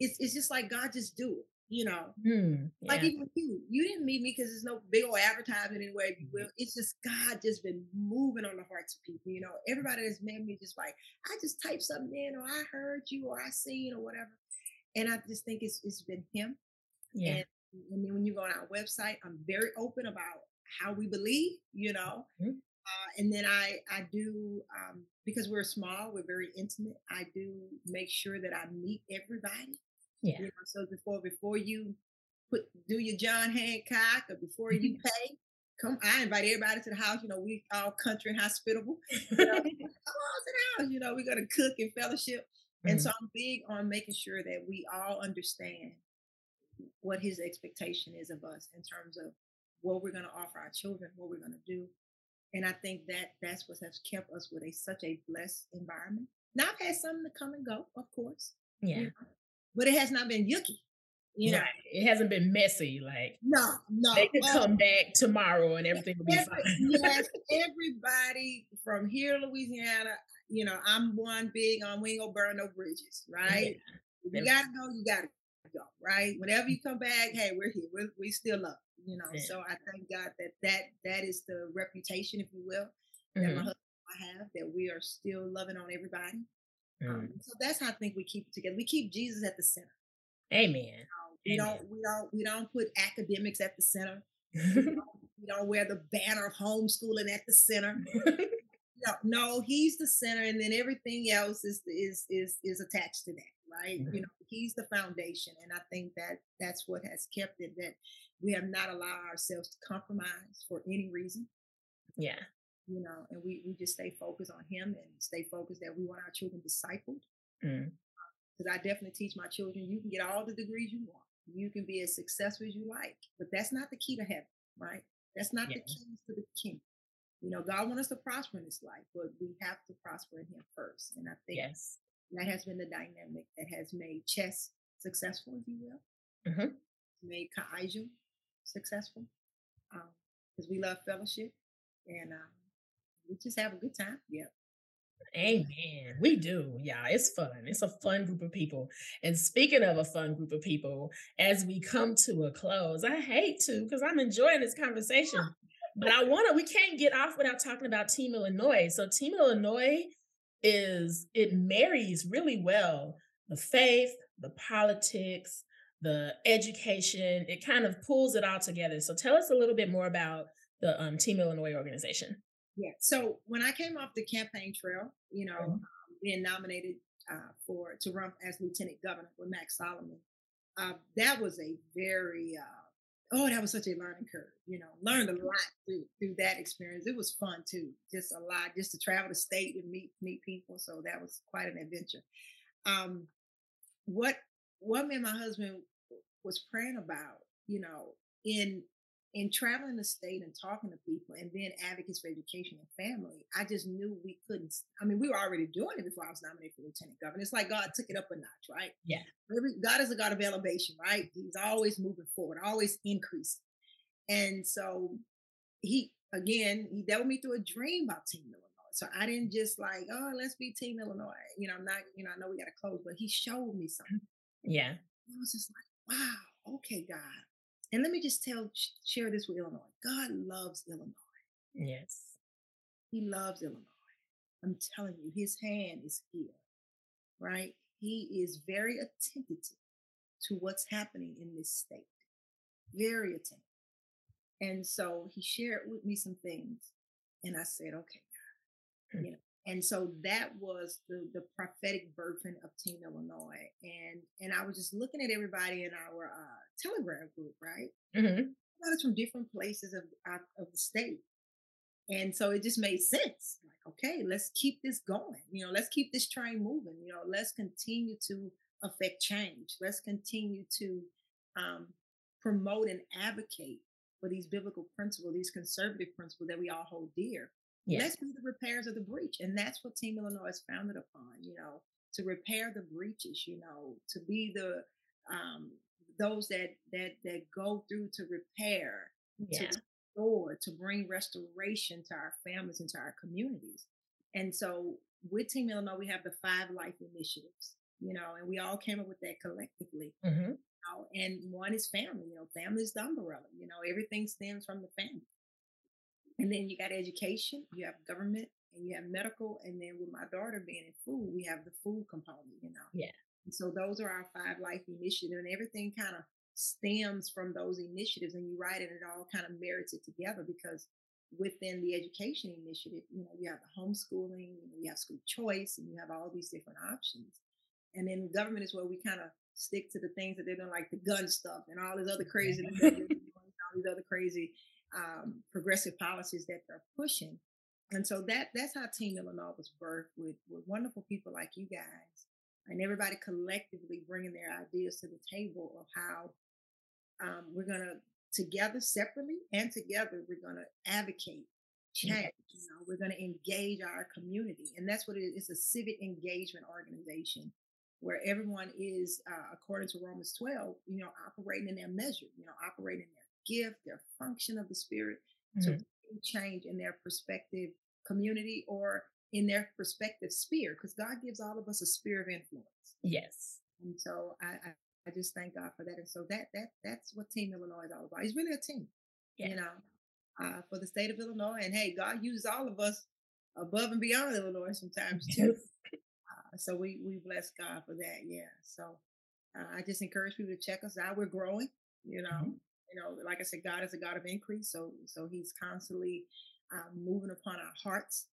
It's it's just like God just do it. You know, mm, yeah. like even you, you didn't meet me because there's no big old advertisement anywhere, if you will. Mm-hmm. It's just God just been moving on the hearts of people. You know, everybody that's met me just like I just typed something in, or I heard you, or I seen, or whatever. And I just think it's it's been Him. Yeah. And, and then when you go on our website, I'm very open about how we believe. You know, mm-hmm. Uh, and then I I do um, because we're small, we're very intimate. I do make sure that I meet everybody. Yeah. You know, so before before you put do your John Hancock or before you pay, come. I invite everybody to the house. You know, we all country and hospitable. You know, come on to the house. You know, we're gonna cook and fellowship. Mm-hmm. And so I'm big on making sure that we all understand what his expectation is of us in terms of what we're going to offer our children, what we're going to do, and I think that that's what has kept us with a such a blessed environment. Now I've had some to come and go, of course. Yeah. You know, but it has not been yucky. You know, it hasn't been messy. Like no, no, they could come back tomorrow and everything will be every, fine. yes, everybody from here, Louisiana. You know, I'm one big on. We ain't gonna burn no bridges, right? Yeah. You gotta go. You gotta go, right? Whenever you come back, hey, we're here. We're, we still love you know. Yeah. So I thank God that that that is the reputation, if you will, mm-hmm. that my mm-hmm. husband I have that we are still loving on everybody. Mm-hmm. Um, so that's how I think we keep it together. We keep Jesus at the center. Amen. Um, we Amen. don't we don't we don't put academics at the center. we, don't, we, don't, wear the banner of homeschooling at the center. no, no, he's the center, and then everything else is is is is attached to that, right? Mm-hmm. You know, he's the foundation, and I think that that's what has kept it. That we have not allowed ourselves to compromise for any reason. Yeah. You know, and we, we just stay focused on him and stay focused that we want our children discipled. Because mm. I definitely teach my children you can get all the degrees you want. You can be as successful as you like, but that's not the key to heaven, right? That's not yeah. the keys to the kingdom. You know, God wants us to prosper in this life, but we have to prosper in Him first. And I think yes. That has been the dynamic that has made chess successful, if you will. Mm-hmm. Made Kaijo successful because um, we love fellowship and um, we just have a good time. Yeah. Amen. We do. Yeah, it's fun. It's a fun group of people. And speaking of a fun group of people, as we come to a close, I hate to because I'm enjoying this conversation, but I want to, we can't get off without talking about Team Illinois. So, Team Illinois is, it marries really well the faith, the politics, the education. It kind of pulls it all together. So tell us a little bit more about the um, Team Illinois organization. Yeah. So when I came off the campaign trail, you know, mm-hmm. um, being nominated uh, for to run as lieutenant governor with Max Solomon, uh, that was a very uh, oh, that was such a learning curve. You know, learned a lot through through that experience. It was fun too, just a lot, just to travel the state and meet meet people. So that was quite an adventure. Um, what what me and my husband was praying about, you know, in in traveling the state and talking to people and being advocates for education and family, I just knew we couldn't. I mean, we were already doing it before I was nominated for lieutenant governor. It's like God took it up a notch, right? Yeah. God is a God of elevation, right? He's always moving forward, always increasing. And so he, again, he dealt with me through a dream about Team Illinois. So I didn't just like, oh, let's be Team Illinois. You know, I'm not, you know, I know we got to close, but he showed me something. Yeah. I was just like, wow, okay, God. And let me just tell, share this with Illinois. God loves Illinois. Yes. He loves Illinois. I'm telling you, his hand is here, right? He is very attentive to what's happening in this state. Very attentive. And so he shared with me some things. And I said, okay, God. You mm. know, and so that was the the prophetic birthing of Team Illinois. And and I was just looking at everybody in our uh, Telegram group, right? Mm-hmm. from different places of, of the state. And so it just made sense. Like, okay, let's keep this going. You know, let's keep this train moving. You know, let's continue to affect change. Let's continue to um, promote and advocate for these biblical principles, these conservative principles that we all hold dear. Yeah. Let's be the repairs of the breach. And that's what Team Illinois is founded upon, you know, to repair the breaches, you know, to be the um those that that that go through to repair, yeah. to restore, to bring restoration to our families and to our communities. And so with Team Illinois, we have the five life initiatives, you know, and we all came up with that collectively. Mm-hmm. You know, and one is family, you know, family is the umbrella, you know, everything stems from the family. And then you got education, you have government, and you have medical. And then with my daughter being in food, we have the food component, you know. Yeah. And so those are our five life initiatives, and everything kind of stems from those initiatives. And you write it, it all kind of merits it together because within the education initiative, you know, you have the homeschooling, you have school choice, and you have all these different options. And then government is where we kind of stick to the things that they're doing, like the gun stuff and all this other crazy, all these other crazy um, progressive policies that they're pushing. And so that that's how Team Illinois was birthed with, with wonderful people like you guys and everybody collectively bringing their ideas to the table of how um, we're going to together separately and together we're going to advocate change you know we're going to engage our community and that's what it is it's a civic engagement organization where everyone is uh, according to romans 12 you know operating in their measure you know operating their gift, their function of the spirit mm-hmm. to change in their perspective community or in their perspective sphere, because God gives all of us a sphere of influence. Yes. And so I, I, I, just thank God for that. And so that that that's what Team Illinois is all about. It's really a team, yeah. you know, uh, for the state of Illinois. And hey, God uses all of us above and beyond Illinois sometimes too. Uh, so we we bless God for that. Yeah. So uh, I just encourage people to check us out. We're growing. You know, mm-hmm you know, like I said, God is a God of increase. So, so He's constantly um, moving upon our hearts,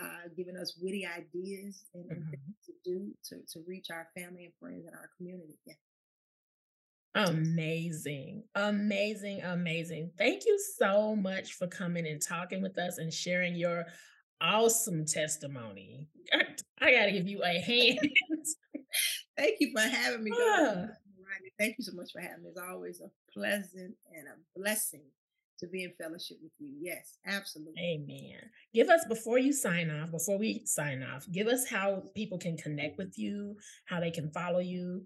uh, giving us witty ideas and, mm-hmm. things to do to, to reach our family and friends and our community. Yeah. Amazing, amazing, amazing. Thank you so much for coming and talking with us and sharing your awesome testimony. I, got to give you a hand. Thank you for having me. Ah. Thank you so much for having me. It's always a pleasant and a blessing to be in fellowship with you. Yes, absolutely. Amen. Give us before you sign off, before we sign off, give us how people can connect with you, how they can follow you.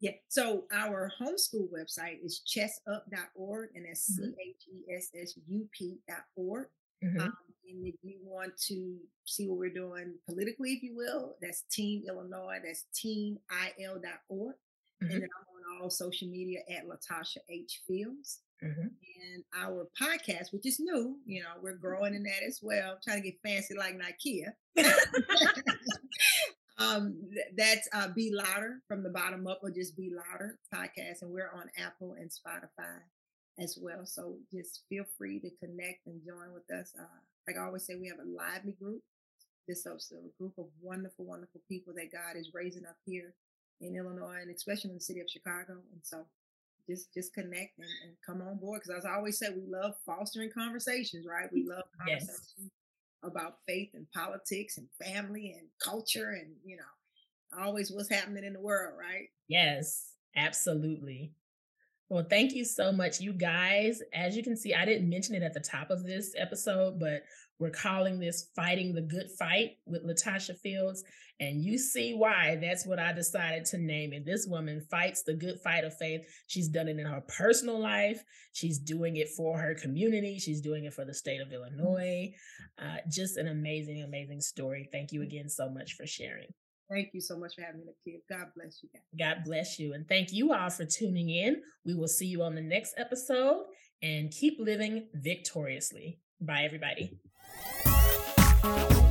Yeah. So our homeschool website is chessup.org and that's mm-hmm. C H E S S U P.org. Mm-hmm. Um, and if you want to see what we're doing politically, if you will, that's Team Illinois, that's teamil.org. Mm-hmm. And then I'm on all social media at Latasha H. Fields. Mm-hmm. And our podcast, which is new, you know, we're growing in that as well. I'm trying to get fancy like Nikeya. um, that's uh, Be Louder from the bottom up, or just Be Louder podcast. And we're on Apple and Spotify as well. So just feel free to connect and join with us. Uh, like I always say, we have a lively group. This is a group of wonderful, wonderful people that God is raising up here in Illinois and especially in the city of Chicago. And so just just connect and, and come on board. Because as I always say, we love fostering conversations, right? We love conversations yes. about faith and politics and family and culture and you know, always what's happening in the world, right? Yes, absolutely. Well, thank you so much, you guys. As you can see, I didn't mention it at the top of this episode, but we're calling this Fighting the Good Fight with Latasha Fields. And you see why that's what I decided to name it. This woman fights the good fight of faith. She's done it in her personal life, she's doing it for her community, she's doing it for the state of Illinois. Uh, just an amazing, amazing story. Thank you again so much for sharing. Thank you so much for having me, Kid. God bless you guys. God bless you. And thank you all for tuning in. We will see you on the next episode and keep living victoriously. Bye, everybody. Thank you.